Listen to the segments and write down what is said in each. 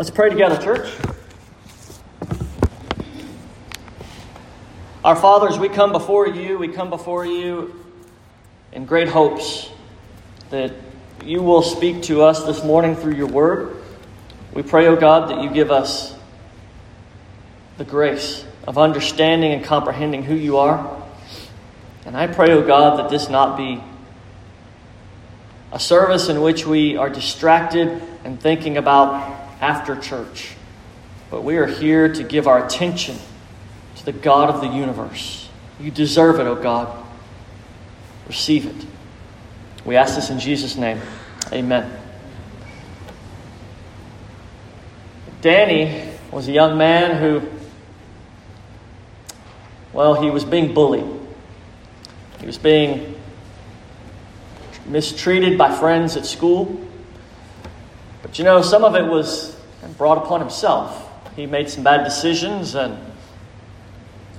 Let's pray together, church. Our fathers, we come before you, we come before you in great hopes that you will speak to us this morning through your word. We pray, O oh God, that you give us the grace of understanding and comprehending who you are. And I pray, O oh God, that this not be a service in which we are distracted and thinking about after church. But we are here to give our attention to the God of the universe. You deserve it, O oh God. Receive it. We ask this in Jesus' name. Amen. Danny was a young man who, well, he was being bullied. He was being mistreated by friends at school. But you know, some of it was brought upon himself. He made some bad decisions and,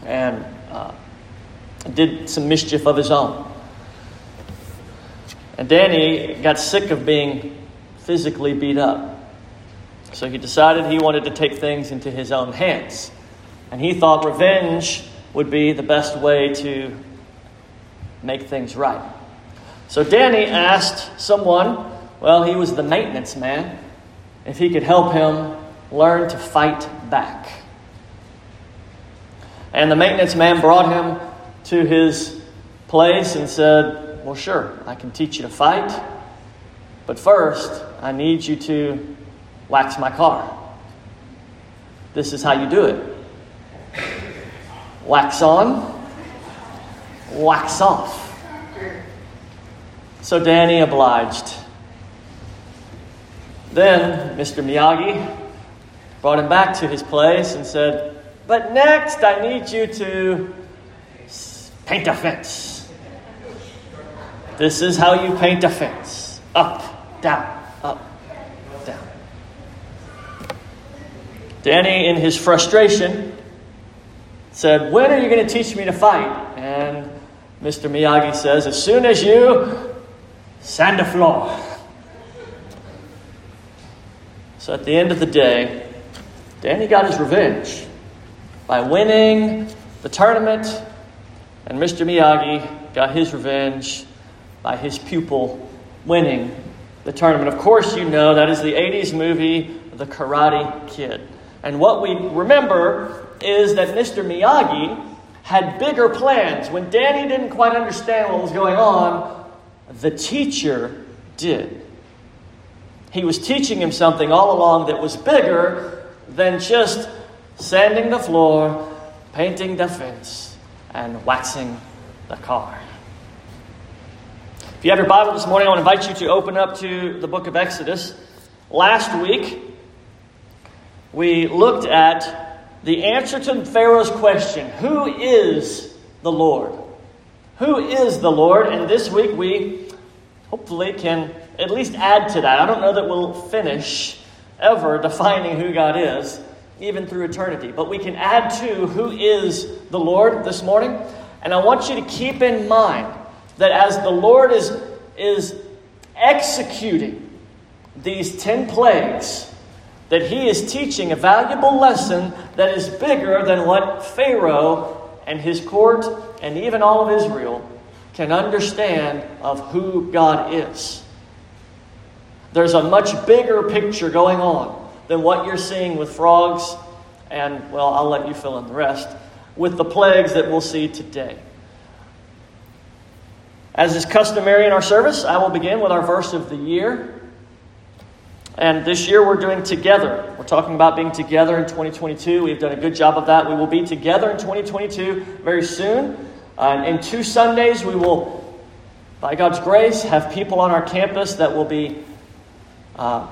and uh, did some mischief of his own. And Danny got sick of being physically beat up. So he decided he wanted to take things into his own hands. And he thought revenge would be the best way to make things right. So Danny asked someone, well, he was the maintenance man, if he could help him learn to fight back. And the maintenance man brought him to his place and said, Well, sure, I can teach you to fight, but first, I need you to wax my car. This is how you do it wax on, wax off. So Danny obliged. Then Mr. Miyagi brought him back to his place and said, But next I need you to paint a fence. This is how you paint a fence up, down, up, down. Danny, in his frustration, said, When are you going to teach me to fight? And Mr. Miyagi says, As soon as you sand the floor. So at the end of the day, Danny got his revenge by winning the tournament, and Mr. Miyagi got his revenge by his pupil winning the tournament. Of course, you know that is the 80s movie, The Karate Kid. And what we remember is that Mr. Miyagi had bigger plans. When Danny didn't quite understand what was going on, the teacher did. He was teaching him something all along that was bigger than just sanding the floor, painting the fence, and waxing the car. If you have your Bible this morning, I want to invite you to open up to the book of Exodus. Last week, we looked at the answer to Pharaoh's question Who is the Lord? Who is the Lord? And this week we hopefully can at least add to that. I don't know that we'll finish ever defining who God is, even through eternity, but we can add to who is the Lord this morning. And I want you to keep in mind that as the Lord is, is executing these 10 plagues, that he is teaching a valuable lesson that is bigger than what Pharaoh and his court and even all of Israel can understand of who God is. There's a much bigger picture going on than what you're seeing with frogs, and, well, I'll let you fill in the rest, with the plagues that we'll see today. As is customary in our service, I will begin with our verse of the year. And this year we're doing together. We're talking about being together in 2022. We've done a good job of that. We will be together in 2022 very soon. Uh, in two Sundays, we will, by God's grace, have people on our campus that will be uh,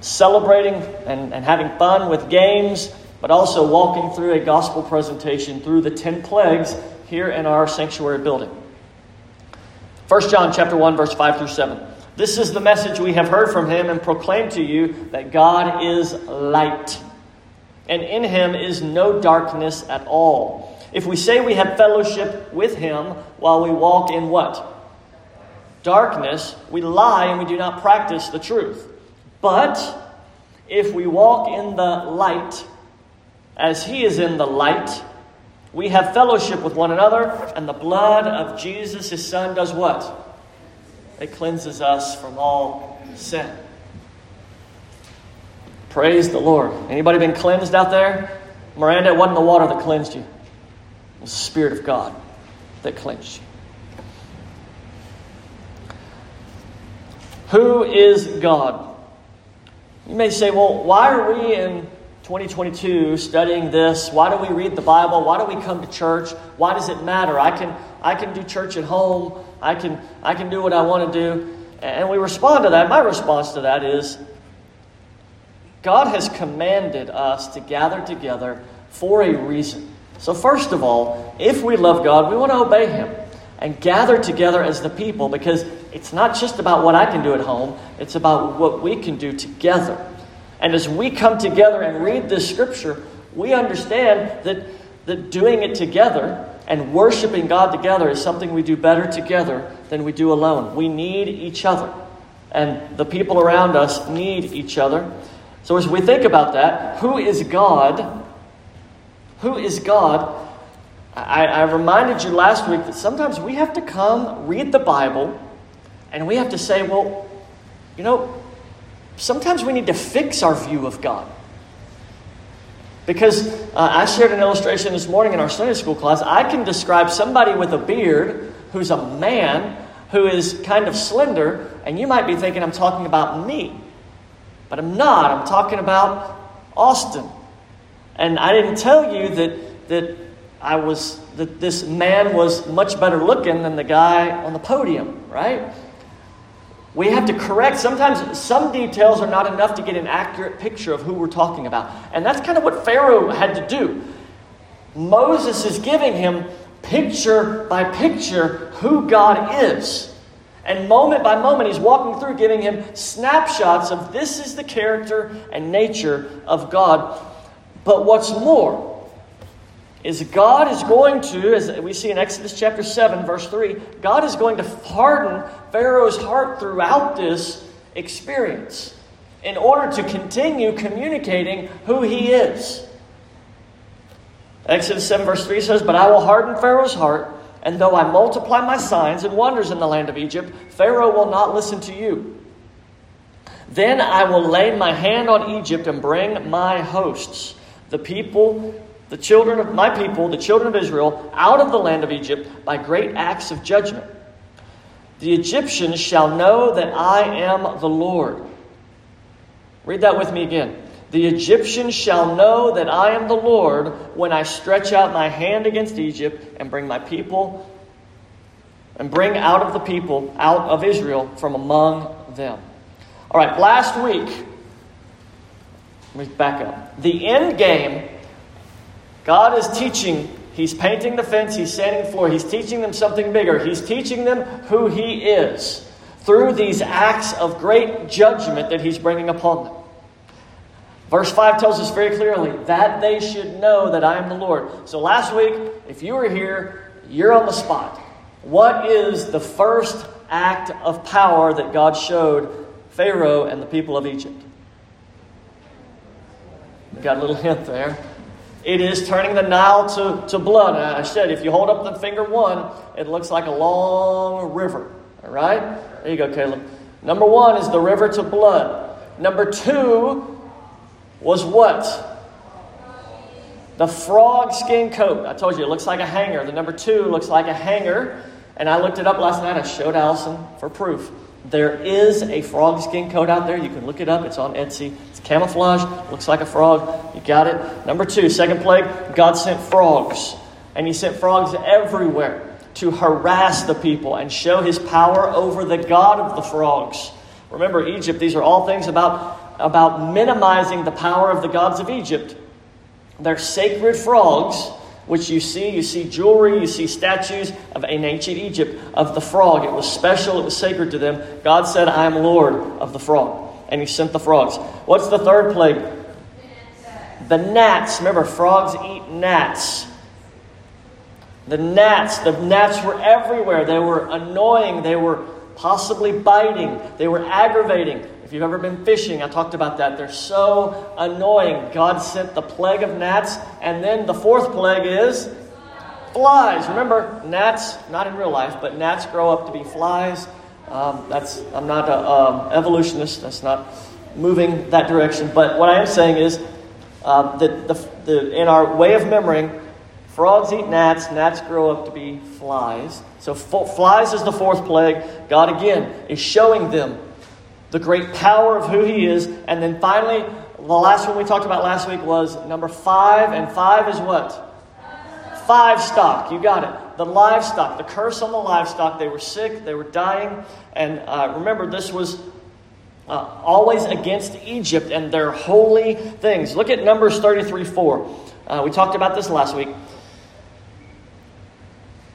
celebrating and, and having fun with games, but also walking through a gospel presentation through the 10 plagues here in our sanctuary building. 1 John chapter 1 verse 5 through 7. This is the message we have heard from him and proclaim to you that God is light and in him is no darkness at all. If we say we have fellowship with him while we walk in what? Darkness, we lie and we do not practice the truth. But If we walk in the light, as he is in the light, we have fellowship with one another, and the blood of Jesus, his son, does what? It cleanses us from all sin. Praise the Lord. Anybody been cleansed out there? Miranda, it wasn't the water that cleansed you. It was the Spirit of God that cleansed you. Who is God? You may say, well, why are we in 2022 studying this? Why do we read the Bible? Why do we come to church? Why does it matter? I can, I can do church at home. I can, I can do what I want to do. And we respond to that. My response to that is God has commanded us to gather together for a reason. So, first of all, if we love God, we want to obey Him and gather together as the people because it's not just about what I can do at home, it's about what we can do together. And as we come together and read this scripture, we understand that, that doing it together and worshiping God together is something we do better together than we do alone. We need each other, and the people around us need each other. So, as we think about that, who is God? Who is God? I, I reminded you last week that sometimes we have to come read the Bible and we have to say, well, you know, sometimes we need to fix our view of God. Because uh, I shared an illustration this morning in our Sunday school class. I can describe somebody with a beard who's a man who is kind of slender, and you might be thinking I'm talking about me. But I'm not. I'm talking about Austin. And I didn't tell you that, that I was that this man was much better looking than the guy on the podium, right? We have to correct. Sometimes some details are not enough to get an accurate picture of who we're talking about. And that's kind of what Pharaoh had to do. Moses is giving him picture by picture who God is. And moment by moment, he's walking through, giving him snapshots of this is the character and nature of God. But what's more, is God is going to, as we see in Exodus chapter 7, verse 3, God is going to harden Pharaoh's heart throughout this experience in order to continue communicating who he is. Exodus 7, verse 3 says, But I will harden Pharaoh's heart, and though I multiply my signs and wonders in the land of Egypt, Pharaoh will not listen to you. Then I will lay my hand on Egypt and bring my hosts, the people the children of my people, the children of Israel, out of the land of Egypt by great acts of judgment. The Egyptians shall know that I am the Lord. Read that with me again. The Egyptians shall know that I am the Lord when I stretch out my hand against Egypt and bring my people and bring out of the people, out of Israel from among them. All right, last week, let me back up. The end game God is teaching, He's painting the fence, He's sanding the floor, He's teaching them something bigger. He's teaching them who He is through these acts of great judgment that He's bringing upon them. Verse 5 tells us very clearly that they should know that I am the Lord. So last week, if you were here, you're on the spot. What is the first act of power that God showed Pharaoh and the people of Egypt? got a little hint there. It is turning the Nile to, to blood. And I said, if you hold up the finger one, it looks like a long river. All right? There you go, Caleb. Number one is the river to blood. Number two was what? The frog skin coat. I told you it looks like a hanger. The number two looks like a hanger. And I looked it up last night. I showed Allison for proof. There is a frog skin coat out there. You can look it up. It's on Etsy. Camouflage. Looks like a frog. You got it. Number two, second plague, God sent frogs. And he sent frogs everywhere to harass the people and show his power over the God of the frogs. Remember, Egypt, these are all things about, about minimizing the power of the gods of Egypt. They're sacred frogs which you see. You see jewelry, you see statues of in ancient Egypt of the frog. It was special, it was sacred to them. God said, I am Lord of the frog. And he sent the frogs. What's the third plague? The gnats. Remember, frogs eat gnats. The gnats, the gnats were everywhere. They were annoying. They were possibly biting. They were aggravating. If you've ever been fishing, I talked about that. They're so annoying. God sent the plague of gnats, and then the fourth plague is flies. Remember, gnats, not in real life, but gnats grow up to be flies. Um, that's I'm not an um, evolutionist. That's not moving that direction. But what I am saying is uh, that the, the, in our way of remembering, frogs eat gnats, gnats grow up to be flies. So flies is the fourth plague. God again is showing them the great power of who He is. And then finally, the last one we talked about last week was number five, and five is what? Five stock. You got it. The livestock, the curse on the livestock. They were sick, they were dying. And uh, remember, this was uh, always against Egypt and their holy things. Look at Numbers 33 4. Uh, we talked about this last week.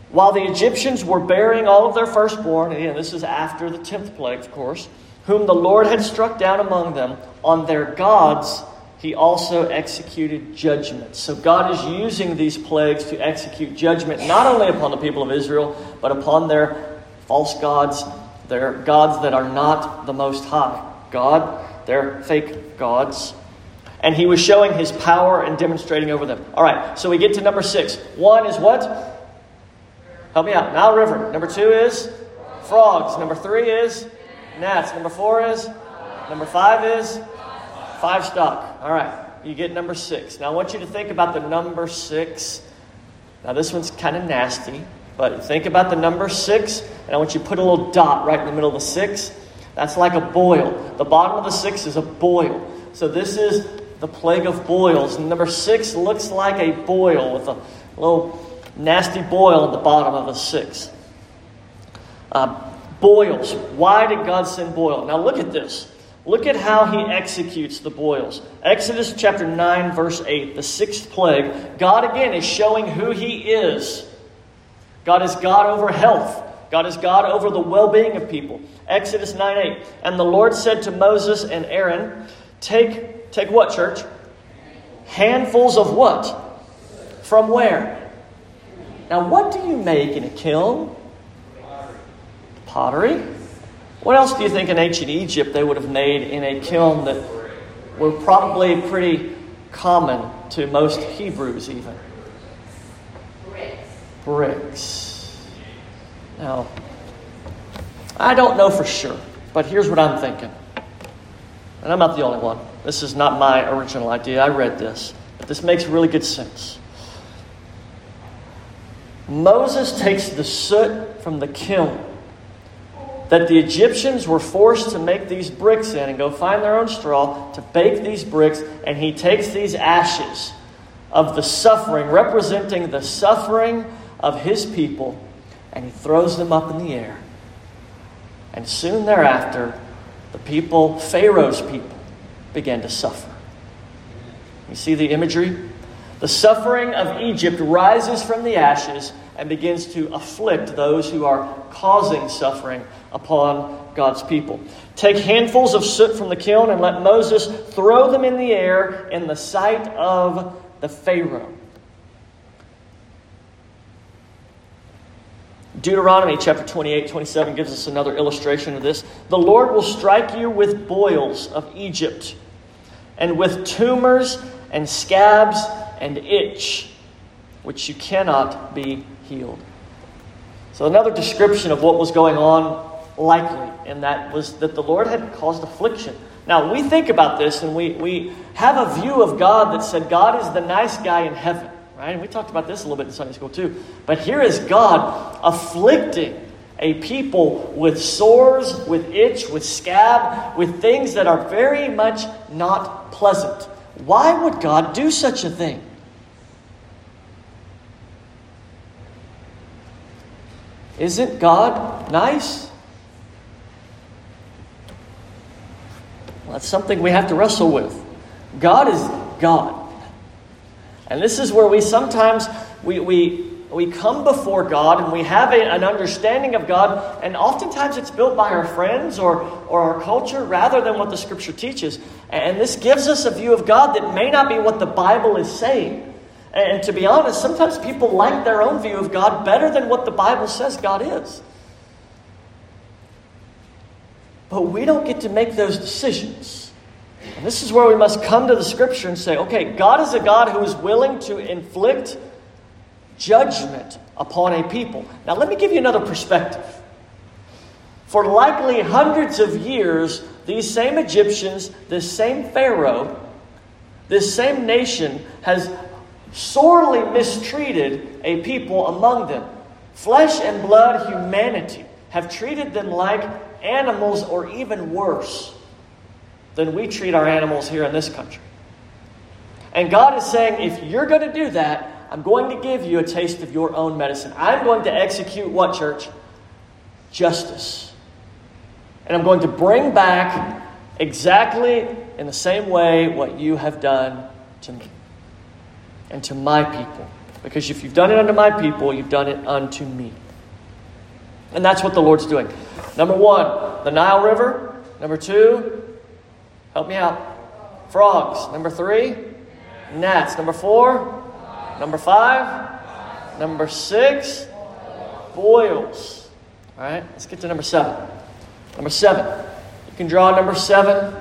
While the Egyptians were burying all of their firstborn, again, this is after the 10th plague, of course, whom the Lord had struck down among them, on their gods he also executed judgment. So God is using these plagues to execute judgment not only upon the people of Israel, but upon their false gods, their gods that are not the Most High. God, their fake gods. And he was showing his power and demonstrating over them. All right, so we get to number six. One is what? Help me out. Nile River. Number two is frogs. Number three is gnats. Number four is? Number five is? Five stock. All right. You get number six. Now I want you to think about the number six. Now this one's kind of nasty, but think about the number six, and I want you to put a little dot right in the middle of the six. That's like a boil. The bottom of the six is a boil. So this is the plague of boils. And number six looks like a boil with a little nasty boil at the bottom of a six. Uh, boils. Why did God send boil? Now look at this. Look at how he executes the boils. Exodus chapter 9, verse 8, the sixth plague. God again is showing who he is. God is God over health. God is God over the well being of people. Exodus 9 8. And the Lord said to Moses and Aaron, Take, take what, church? Handfuls of what? From where? Now, what do you make in a kiln? Pottery. What else do you think in ancient Egypt they would have made in a kiln that were probably pretty common to most Hebrews, even? Bricks. Bricks. Now, I don't know for sure, but here's what I'm thinking. And I'm not the only one. This is not my original idea. I read this, but this makes really good sense. Moses takes the soot from the kiln that the Egyptians were forced to make these bricks in and go find their own straw to bake these bricks, and he takes these ashes of the suffering, representing the suffering of his people, and he throws them up in the air. And soon thereafter, the people, Pharaoh's people, began to suffer. You see the imagery? The suffering of Egypt rises from the ashes and begins to afflict those who are causing suffering upon God's people. Take handfuls of soot from the kiln and let Moses throw them in the air in the sight of the Pharaoh. Deuteronomy chapter 28, 27 gives us another illustration of this. The Lord will strike you with boils of Egypt, and with tumors and scabs and itch, which you cannot be healed. So, another description of what was going on, likely, and that was that the Lord had caused affliction. Now, we think about this and we, we have a view of God that said God is the nice guy in heaven, right? And we talked about this a little bit in Sunday school too. But here is God afflicting a people with sores, with itch, with scab, with things that are very much not pleasant. Why would God do such a thing? Isn't God nice? Well, that's something we have to wrestle with. God is God. And this is where we sometimes we, we, we come before God and we have a, an understanding of God, and oftentimes it's built by our friends or, or our culture rather than what the Scripture teaches. And this gives us a view of God that may not be what the Bible is saying. And to be honest, sometimes people like their own view of God better than what the Bible says God is. But we don't get to make those decisions. And this is where we must come to the scripture and say, okay, God is a God who is willing to inflict judgment upon a people. Now, let me give you another perspective. For likely hundreds of years, these same Egyptians, this same Pharaoh, this same nation has sorely mistreated a people among them. Flesh and blood humanity have treated them like animals or even worse than we treat our animals here in this country. And God is saying, if you're going to do that, I'm going to give you a taste of your own medicine. I'm going to execute what, church? Justice. And I'm going to bring back exactly in the same way what you have done to me and to my people. Because if you've done it unto my people, you've done it unto me. And that's what the Lord's doing. Number one, the Nile River. Number two, help me out. Frogs. Number three, gnats. Number four, number five, number six, boils. All right, let's get to number seven. Number seven. You can draw number seven,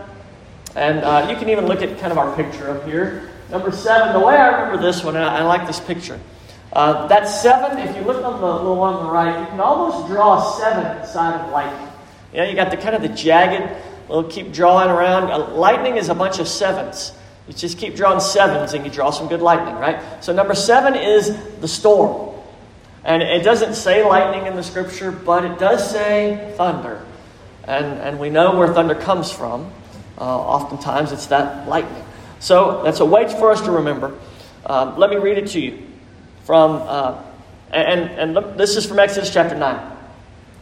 and uh, you can even look at kind of our picture up here. Number seven, the way I remember this one, and I, I like this picture. Uh, that seven, if you look on the little one on the right, you can almost draw a seven inside of lightning. You know, you got the kind of the jagged, little keep drawing around. Uh, lightning is a bunch of sevens. You just keep drawing sevens and you draw some good lightning, right? So number seven is the storm. And it doesn't say lightning in the scripture, but it does say thunder. And, and we know where thunder comes from. Uh, oftentimes it's that lightning. So that's a way for us to remember. Um, let me read it to you from, uh, and, and this is from Exodus chapter 9,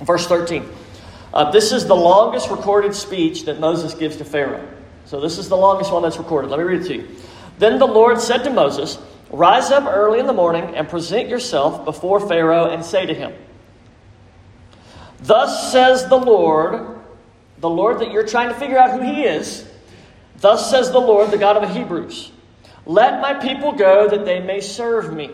verse 13. Uh, this is the longest recorded speech that Moses gives to Pharaoh. So this is the longest one that's recorded. Let me read it to you. Then the Lord said to Moses, Rise up early in the morning and present yourself before Pharaoh and say to him, Thus says the Lord, the Lord that you're trying to figure out who he is. Thus says the Lord, the God of the Hebrews Let my people go that they may serve me.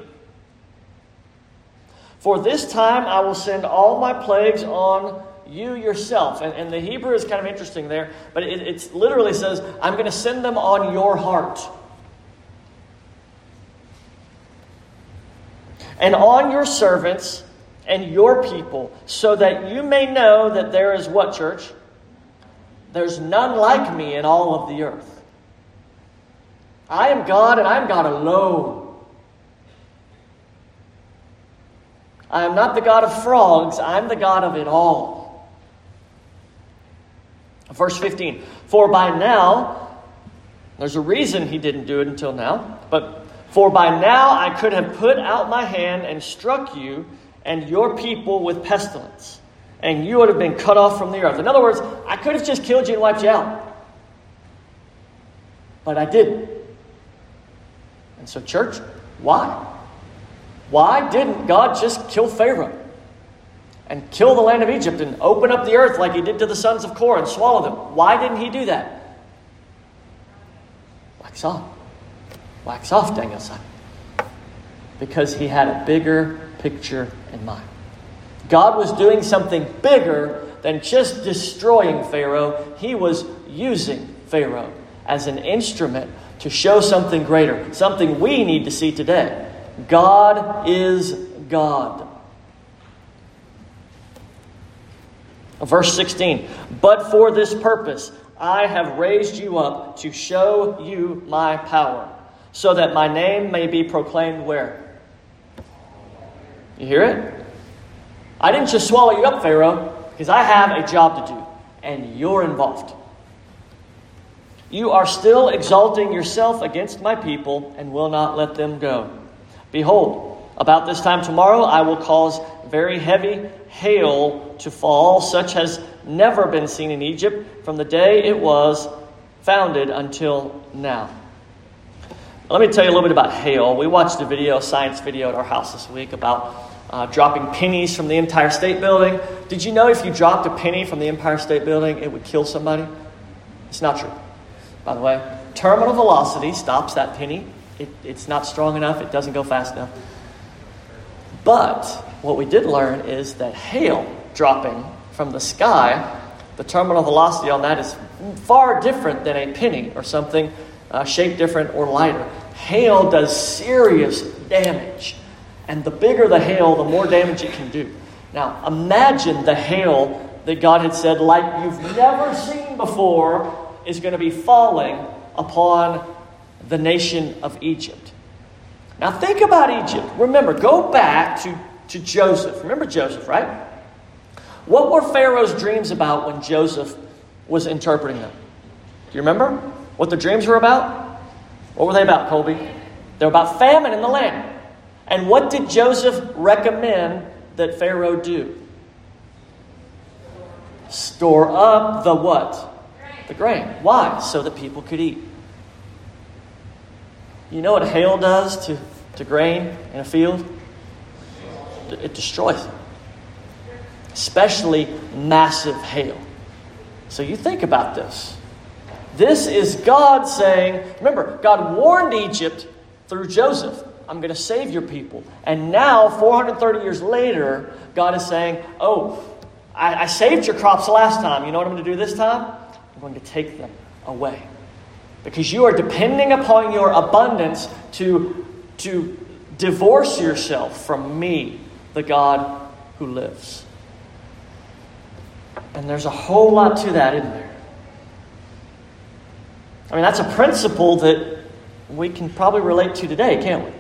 For this time I will send all my plagues on you yourself. And, and the Hebrew is kind of interesting there, but it it's literally says, I'm going to send them on your heart. And on your servants and your people, so that you may know that there is what, church? There's none like me in all of the earth. I am God and I'm God alone. I am not the God of frogs, I'm the God of it all. Verse 15 For by now, there's a reason he didn't do it until now, but for by now I could have put out my hand and struck you and your people with pestilence and you would have been cut off from the earth. In other words, I could have just killed you and wiped you out. But I didn't. And so, church, why? Why didn't God just kill Pharaoh and kill the land of Egypt and open up the earth like he did to the sons of Korah and swallow them? Why didn't he do that? Wax off. Wax off, Daniel-san. Because he had a bigger picture in mind. God was doing something bigger than just destroying Pharaoh, he was using Pharaoh as an instrument to show something greater, something we need to see today. God is God. Verse 16, but for this purpose I have raised you up to show you my power, so that my name may be proclaimed where? You hear it? I didn't just swallow you up, Pharaoh, because I have a job to do, and you're involved. You are still exalting yourself against my people and will not let them go. Behold, about this time tomorrow I will cause very heavy hail to fall, such as never been seen in Egypt from the day it was founded until now. Let me tell you a little bit about hail. We watched a video, a science video at our house this week about uh, dropping pennies from the Empire State Building. Did you know if you dropped a penny from the Empire State Building, it would kill somebody? It's not true. By the way, terminal velocity stops that penny. It, it's not strong enough, it doesn't go fast enough. But what we did learn is that hail dropping from the sky The terminal velocity on that is far different than a penny or something uh, shaped different or lighter. Hail does serious damage. And the bigger the hail, the more damage it can do. Now, imagine the hail that God had said, like you've never seen before, is going to be falling upon the nation of Egypt. Now, think about Egypt. Remember, go back to, to Joseph. Remember Joseph, right? What were Pharaoh's dreams about when Joseph was interpreting them? Do you remember what the dreams were about? What were they about, Colby? They're about famine in the land. And what did Joseph recommend that Pharaoh do? Store up the what? The grain. Why? So that people could eat. You know what hail does to, to grain in a field? It destroys it. Especially massive hail. So you think about this. This is God saying, remember, God warned Egypt through Joseph I'm going to save your people. And now, 430 years later, God is saying, Oh, I, I saved your crops last time. You know what I'm going to do this time? I'm going to take them away. Because you are depending upon your abundance to, to divorce yourself from me, the God who lives. And there's a whole lot to that, isn't there? I mean, that's a principle that we can probably relate to today, can't we?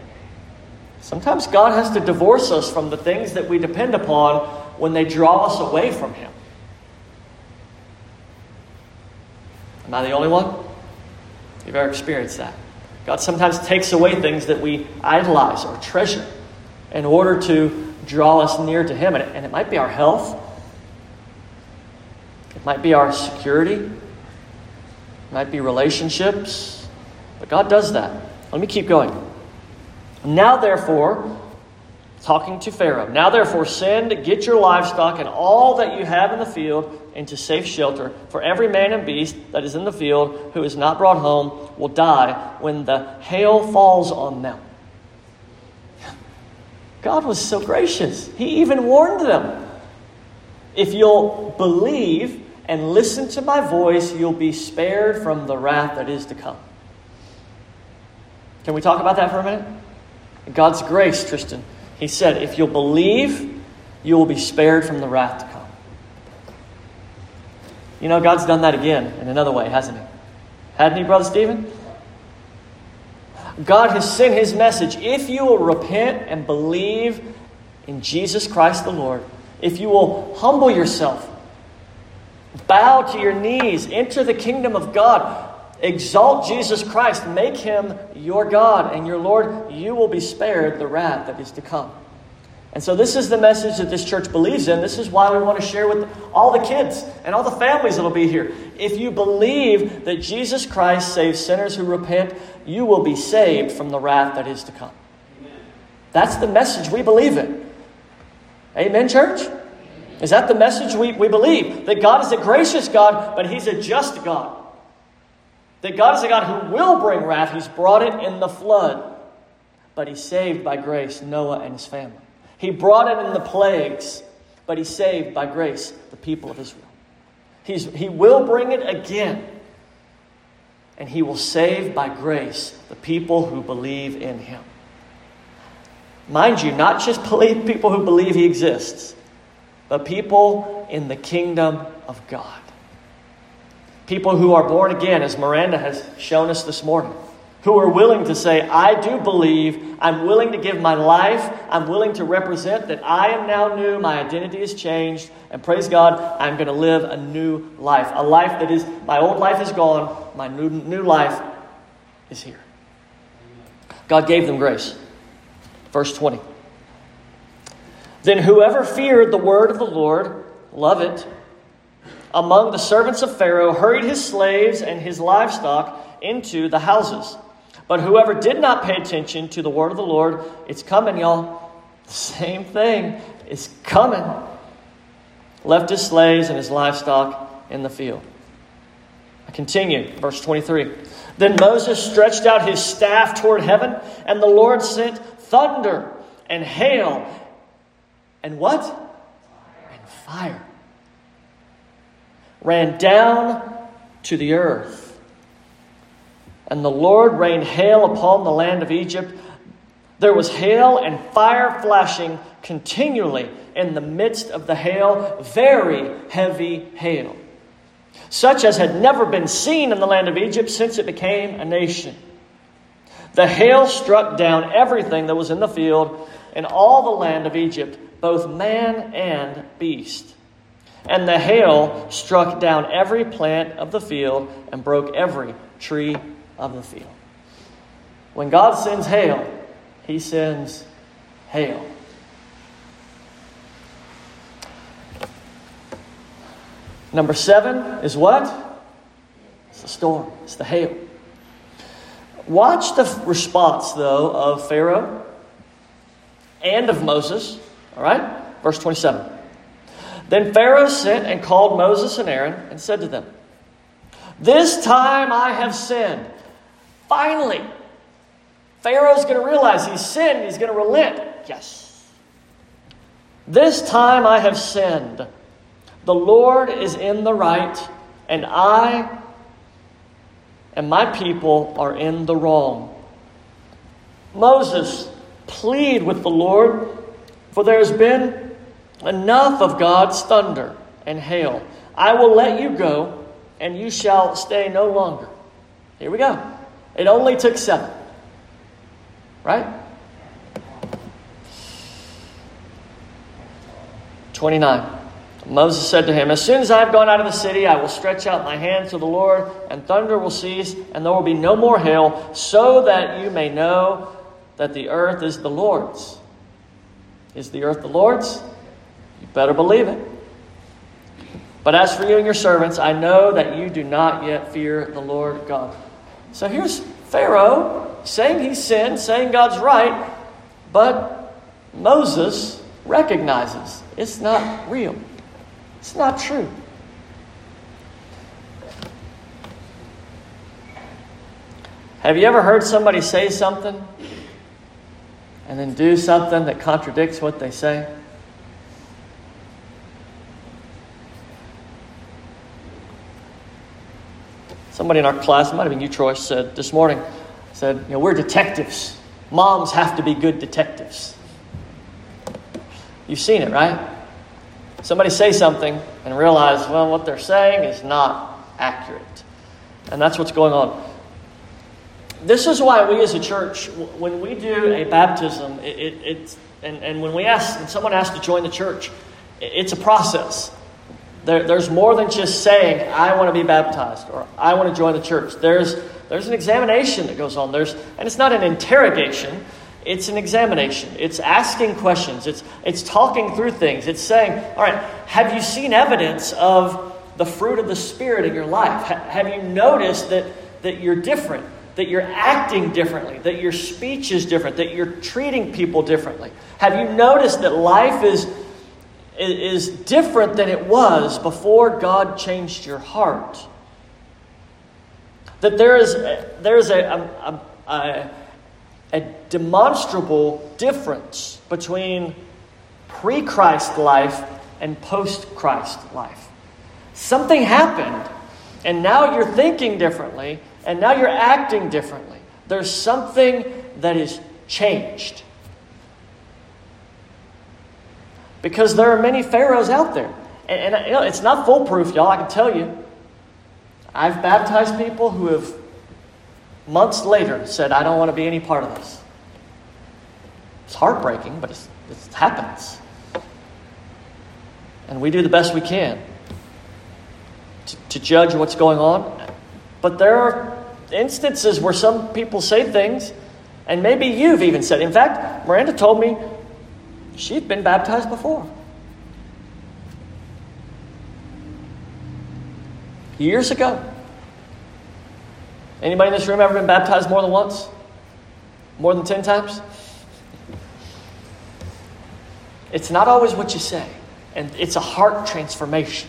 Sometimes God has to divorce us from the things that we depend upon when they draw us away from Him. Am I the only one? You've ever experienced that? God sometimes takes away things that we idolize or treasure in order to draw us near to Him. And it might be our health, it might be our security, it might be relationships. But God does that. Let me keep going. Now, therefore, talking to Pharaoh, now therefore send, get your livestock and all that you have in the field into safe shelter, for every man and beast that is in the field who is not brought home will die when the hail falls on them. God was so gracious. He even warned them. If you'll believe and listen to my voice, you'll be spared from the wrath that is to come. Can we talk about that for a minute? God's grace, Tristan. He said, if you'll believe, you will be spared from the wrath to come. You know, God's done that again in another way, hasn't He? Hadn't He, Brother Stephen? God has sent His message. If you will repent and believe in Jesus Christ the Lord, if you will humble yourself, bow to your knees, enter the kingdom of God, Exalt Jesus Christ, make him your God and your Lord, you will be spared the wrath that is to come. And so, this is the message that this church believes in. This is why we want to share with all the kids and all the families that will be here. If you believe that Jesus Christ saves sinners who repent, you will be saved from the wrath that is to come. That's the message we believe in. Amen, church? Is that the message we, we believe? That God is a gracious God, but He's a just God. That God is a God who will bring wrath. He's brought it in the flood, but He saved by grace Noah and his family. He brought it in the plagues, but He saved by grace the people of Israel. He's, he will bring it again, and He will save by grace the people who believe in Him. Mind you, not just people who believe He exists, but people in the kingdom of God. People who are born again, as Miranda has shown us this morning, who are willing to say, I do believe, I'm willing to give my life, I'm willing to represent that I am now new, my identity has changed, and praise God, I'm going to live a new life. A life that is, my old life is gone, my new, new life is here. God gave them grace. Verse 20. Then whoever feared the word of the Lord, love it, among the servants of Pharaoh hurried his slaves and his livestock into the houses. But whoever did not pay attention to the word of the Lord, it's coming, y'all. The same thing is coming. Left his slaves and his livestock in the field. I continue, verse 23. Then Moses stretched out his staff toward heaven, and the Lord sent thunder and hail and what? And fire ran down to the earth. And the Lord rained hail upon the land of Egypt. There was hail and fire flashing continually in the midst of the hail, very heavy hail, such as had never been seen in the land of Egypt since it became a nation. The hail struck down everything that was in the field in all the land of Egypt, both man and beast. And the hail struck down every plant of the field and broke every tree of the field. When God sends hail, he sends hail. Number seven is what? It's the storm, it's the hail. Watch the response, though, of Pharaoh and of Moses. All right? Verse 27. Then Pharaoh sent and called Moses and Aaron and said to them, This time I have sinned. Finally, Pharaoh's going to realize he's sinned, he's going to relent. Yes. This time I have sinned. The Lord is in the right, and I and my people are in the wrong. Moses, plead with the Lord, for there has been enough of God's thunder and hail. I will let you go, and you shall stay no longer. Here we go. It only took seven. Right? 29. Moses said to him, As soon as I have gone out of the city, I will stretch out my hand to the Lord, and thunder will cease, and there will be no more hail, so that you may know that the earth is the Lord's. Is the earth the Lord's? You better believe it. But as for you and your servants, I know that you do not yet fear the Lord God. So here's Pharaoh saying he sinned, saying God's right, but Moses recognizes it's not real. It's not true. Have you ever heard somebody say something and then do something that contradicts what they say? Somebody in our class, it might have been you, Troy, said this morning, said, you know, we're detectives. Moms have to be good detectives. You've seen it, right? somebody say something and realize, well, what they're saying is not accurate. And that's what's going on. This is why we as a church, when we do a baptism, it, it, it's, and, and when we ask, when someone asks to join the church, it's a process. There, there's more than just saying, I want to be baptized or I want to join the church. There's, there's an examination that goes on. There's, and it's not an interrogation, it's an examination. It's asking questions. It's, it's talking through things. It's saying, all right, have you seen evidence of the fruit of the Spirit in your life? Ha- have you noticed that, that you're different, that you're acting differently, that your speech is different, that you're treating people differently? Have you noticed that life is, is different than it was before God changed your heart? That there is, there is a, a, a, a demonstrable difference between pre Christ life and post Christ life. Something happened, and now you're thinking differently, and now you're acting differently. There's something that is changed. Because there are many Pharaohs out there. And, and you know, it's not foolproof, y'all, I can tell you. I've baptized people who have months later said, I don't want to be any part of this. It's heartbreaking, but it happens. And we do the best we can to, to judge what's going on. But there are instances where some people say things, and maybe you've even said. In fact, Miranda told me she'd been baptized before. Years ago. Anybody in this room ever been baptized more than once? More than 10 times? It's not always what you say, and it's a heart transformation.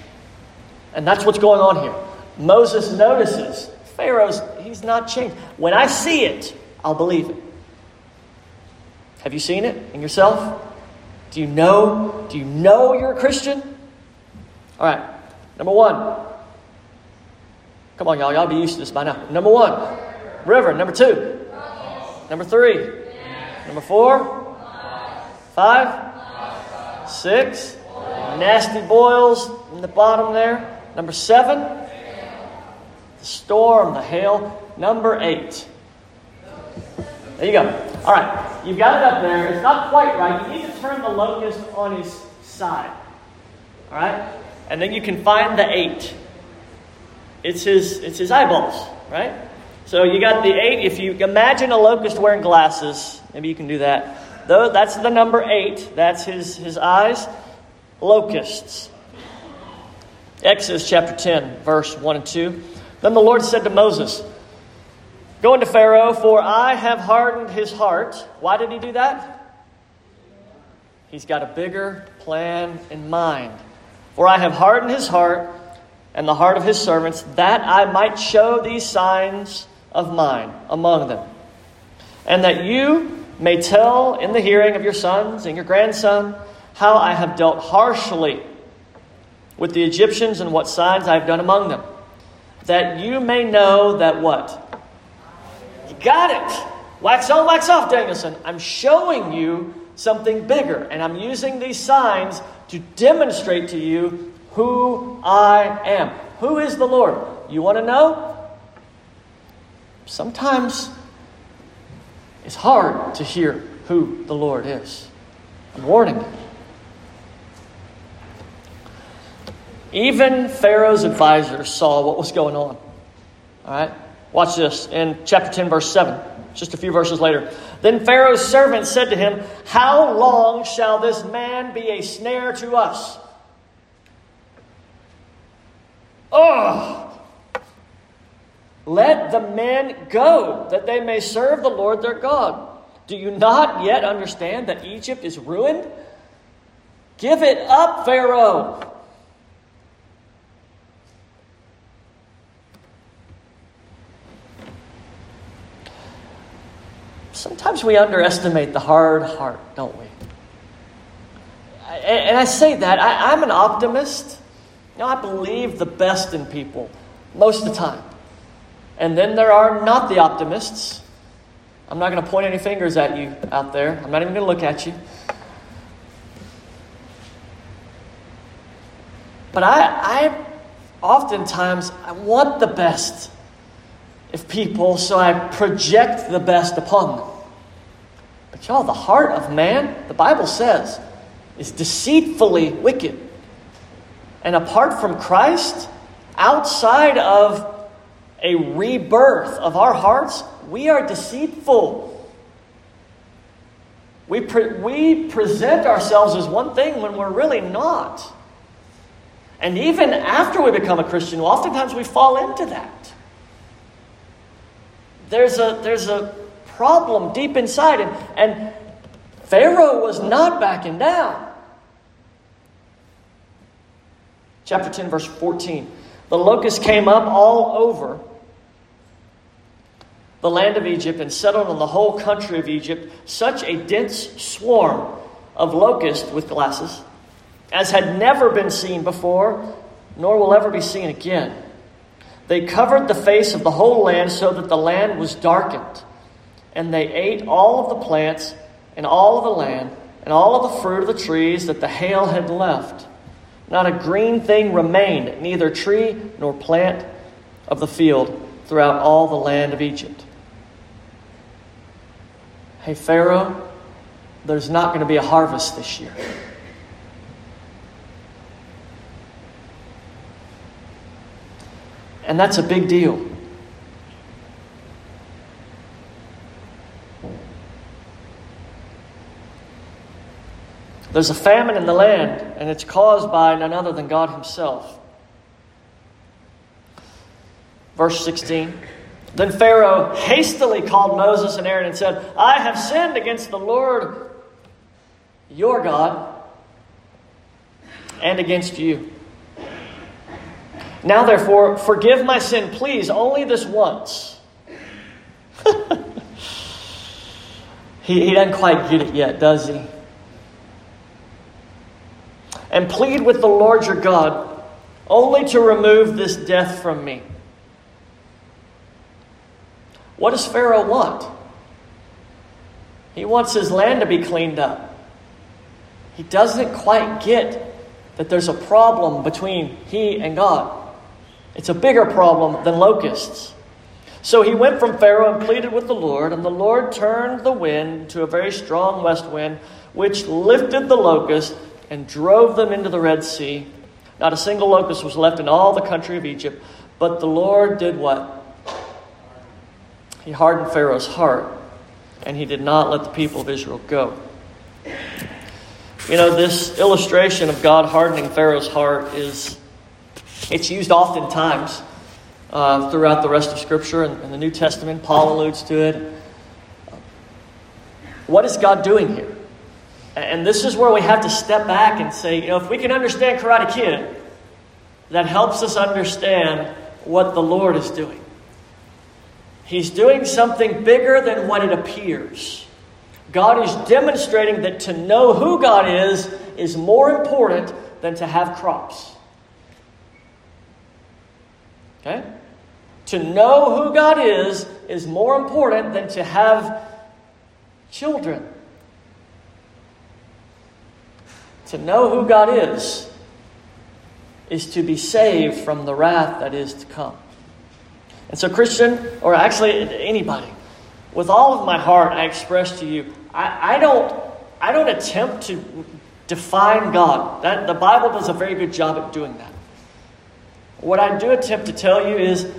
And that's what's going on here. Moses notices Pharaoh's, he's not changed. When I see it, I'll believe it. Have you seen it in yourself? Do you know? Do you know you're a Christian? All right. Number one, Come on, y'all. Y'all be used to this by now. Number one, river. Number two, number three, number four, five, six, nasty boils in the bottom there. Number seven, the storm, the hail. Number eight. There you go. All right, you've got it up there. It's not quite right. You need to turn the locust on his side. All right? And then you can find the eight. It's his, it's his eyeballs, right? So you got the eight. If you imagine a locust wearing glasses, maybe you can do that. Though that's the number eight. That's his, his eyes. Locusts. Exodus chapter 10, verse 1 and 2. Then the Lord said to Moses, Go into Pharaoh, for I have hardened his heart. Why did he do that? He's got a bigger plan in mind. For I have hardened his heart and the heart of his servants, that I might show these signs of mine among them, and that you may tell in the hearing of your sons and your grandson how I have dealt harshly with the Egyptians and what signs I have done among them, that you may know that what? Got it! Wax on, wax off, Daniel-san. I'm showing you something bigger, and I'm using these signs to demonstrate to you who I am. Who is the Lord? You want to know? Sometimes it's hard to hear who the Lord is. I'm warning you. Even Pharaoh's advisors saw what was going on. All right? Watch this in chapter 10, verse 7, just a few verses later. Then Pharaoh's servant said to him, How long shall this man be a snare to us? Oh! Let the men go, that they may serve the Lord their God. Do you not yet understand that Egypt is ruined? Give it up, Pharaoh. Sometimes we underestimate the hard heart, don't we? And I say that, I, am an optimist. You know, I believe the best in people most of the time. And then there are not the optimists. I'm not going to point any fingers at you out there. I'm not even going to look at you. But I, I oftentimes I want the best of people, so I project the best upon them. But y'all, the heart of man, the Bible says, is deceitfully wicked. And apart from Christ, outside of a rebirth of our hearts, we are deceitful. We, pre- we present ourselves as one thing when we're really not. And even after we become a Christian, oftentimes we fall into that. There's a, there's a problem deep inside. And, Pharaoh was not backing down. Chapter 10, verse 14. The locusts came up all over the land of Egypt and settled on the whole country of Egypt, such a dense swarm of locusts with glasses as had never been seen before, nor will ever be seen again. They covered the face of the whole land so that the land was darkened and they ate all of the plants and all of the land and all of the fruit of the trees that the hail had left. Not a green thing remained, neither tree nor plant of the field throughout all the land of Egypt. Hey, Pharaoh, there's not going to be a harvest this year. And that's a big deal. There's a famine in the land, and it's caused by none other than God Himself. Verse 16. Then Pharaoh hastily called Moses and Aaron and said, I have sinned against the Lord your God and against you. Now, therefore, forgive my sin, please, only this once. he, he doesn't quite get it yet, does he? And plead with the Lord your God only to remove this death from me. What does Pharaoh want? He wants his land to be cleaned up. He doesn't quite get that there's a problem between he and God. It's a bigger problem than locusts. So he went from Pharaoh and pleaded with the Lord, and the Lord turned the wind to a very strong west wind, which lifted the locusts and drove them into the Red Sea. Not a single locust was left in all the country of Egypt. But the Lord did what? He hardened Pharaoh's heart, and he did not let the people of Israel go. You know, this illustration of God hardening Pharaoh's heart is it's used oftentimes uh, throughout the rest of Scripture and, and the New Testament. Paul alludes to it. What is God doing here? And this is where we have to step back and say, you know, if we can understand Karate Kid, that helps us understand what the Lord is doing. He's doing something bigger than what it appears. God is demonstrating that to know who God is is more important than to have crops. Okay? To know who God is is more important than to have children. To know who God is is to be saved from the wrath that is to come. And so, Christian, or actually anybody, with all of my heart, I express to you, I, I don't, I don't attempt to define God. That the Bible does a very good job at doing that. What I do attempt to tell you is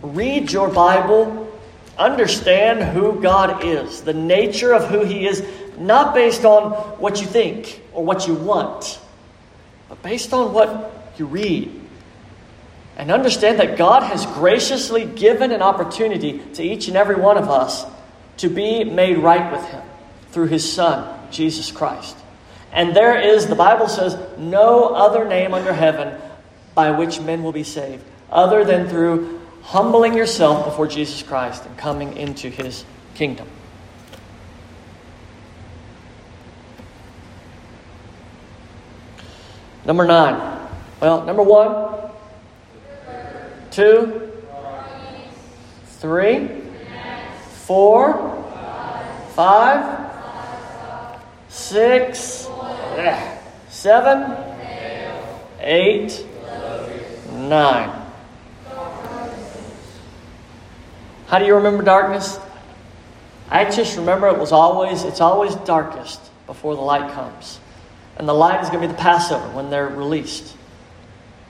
read your Bible, understand who God is, the nature of who He is, not based on what you think or what you want, but based on what you read. And understand that God has graciously given an opportunity to each and every one of us to be made right with Him through His Son, Jesus Christ. And there is, the Bible says, no other name under heaven by which men will be saved, other than through humbling yourself before Jesus Christ and coming into his kingdom. Number nine. Well, number one, two, three, four, five, six, seven, eight, nine. How do you remember darkness? I just remember it was always, it's always darkest before the light comes. And the light is going to be the Passover when they're released.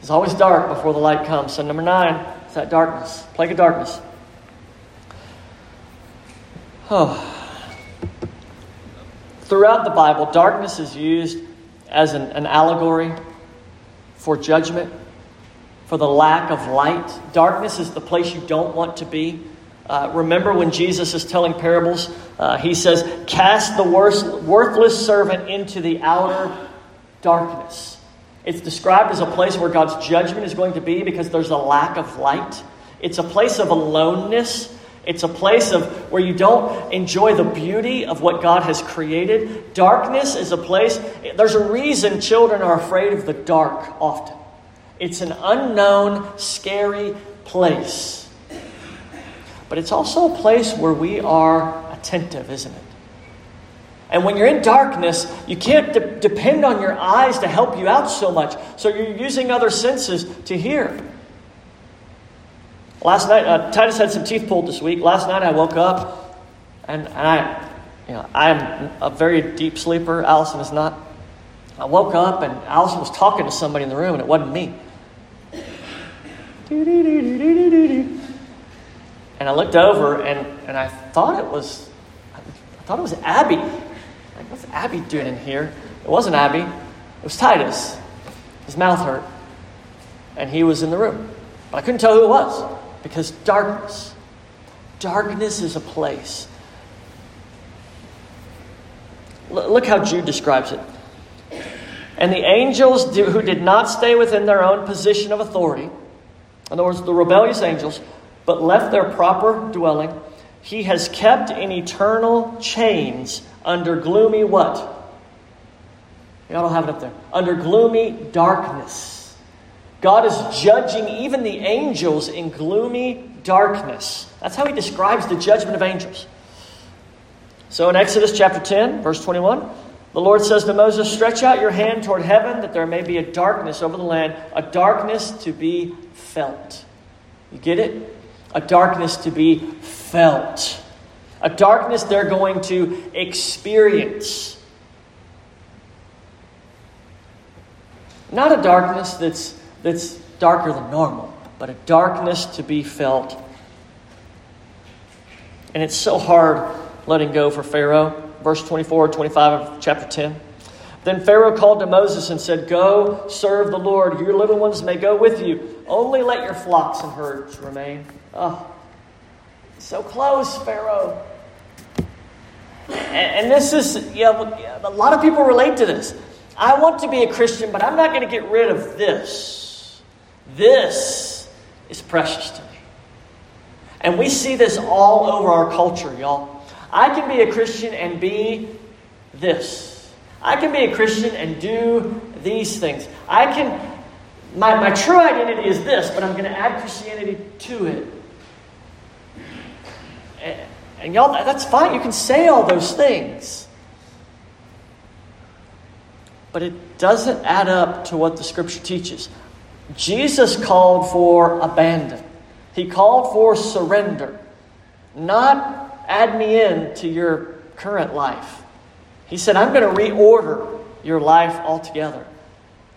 It's always dark before the light comes. So, number nine is that darkness, plague of darkness. Oh. Throughout the Bible, darkness is used as an, an allegory for judgment for the lack of light. Darkness is the place you don't want to be. Uh, remember when Jesus is telling parables, uh, he says, Cast the worst, worthless servant into the outer darkness. It's described as a place where God's judgment is going to be because there's a lack of light. It's a place of aloneness. It's a place of where you don't enjoy the beauty of what God has created. Darkness is a place, there's a reason children are afraid of the dark often. It's an unknown, scary place. But it's also a place where we are attentive, isn't it? And when you're in darkness, you can't de- depend on your eyes to help you out so much. So you're using other senses to hear. Last night, uh, Titus had some teeth pulled this week. Last night I woke up and, and I, you know, I am a very deep sleeper. Allison is not. I woke up and Allison was talking to somebody in the room and it wasn't me. And I looked over and, and I thought it was I thought it was Abby. Like, what's Abby doing in here? It wasn't Abby. It was Titus. His mouth hurt. And he was in the room. But I couldn't tell who it was because darkness. Darkness is a place. Look how Jude describes it. And the angels who did not stay within their own position of authority, in other words, the rebellious angels, but left their proper dwelling, he has kept in eternal chains under gloomy what? Y'all don't have it up there. Under gloomy darkness. God is judging even the angels in gloomy darkness. That's how he describes the judgment of angels. So in Exodus chapter 10, verse 21, the Lord says to Moses, Stretch out your hand toward heaven that there may be a darkness over the land, a darkness to be felt. You get it? A darkness to be felt. A darkness they're going to experience. Not a darkness that's, that's darker than normal, but a darkness to be felt. And it's so hard letting go for Pharaoh. Verse 24, 25 of chapter 10. Then Pharaoh called to Moses and said, Go, serve the Lord. Your little ones may go with you. Only let your flocks and herds remain. Oh, so close, Pharaoh. And, and this is, you know, a lot of people relate to this. I want to be a Christian, but I'm not going to get rid of this. This is precious to me. And we see this all over our culture, y'all. I can be a Christian and be this. I can be a Christian and do these things. I can, my, my true identity is this, but I'm going to add Christianity to it. And, and y'all, that's fine. You can say all those things. But it doesn't add up to what the scripture teaches. Jesus called for abandon, he called for surrender, not add me in to your current life. He said, I'm going to reorder your life altogether.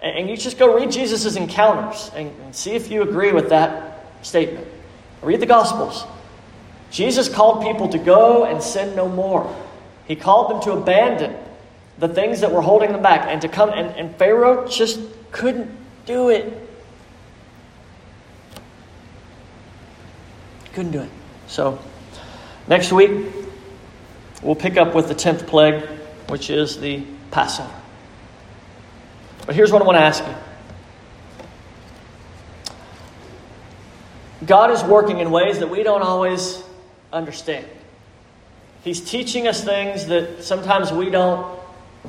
And you just go read Jesus' encounters and see if you agree with that statement. Read the Gospels. Jesus called people to go and sin no more. He called them to abandon the things that were holding them back and to come, and, and Pharaoh just couldn't do it. Couldn't do it. So, Next week, we'll pick up with the 10th plague, which is the Passover. But here's what I want to ask you God is working in ways that we don't always understand. He's teaching us things that sometimes we don't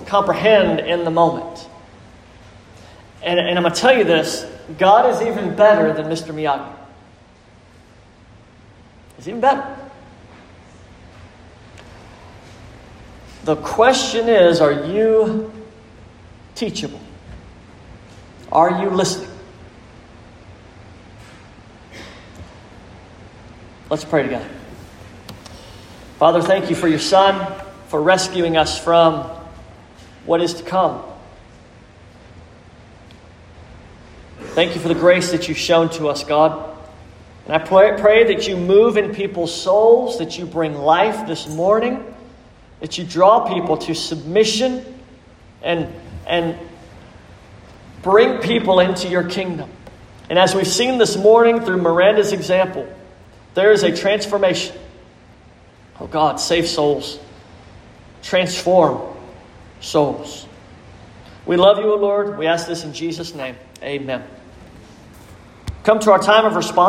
comprehend in the moment. And, and I'm going to tell you this God is even better than Mr. Miyagi. He's even better. The question is are you teachable? Are you listening? Let's pray together. Father, thank you for your Son, for rescuing us from what is to come. Thank you for the grace that you've shown to us, God. And I pray, pray that you move in people's souls, that you bring life this morning that you draw people to submission and, and bring people into your kingdom. And as we've seen this morning through Miranda's example, there is a transformation. Oh God, save souls, transform souls. We love you, O Lord. We ask this in Jesus' name. Amen. Come to our time of response.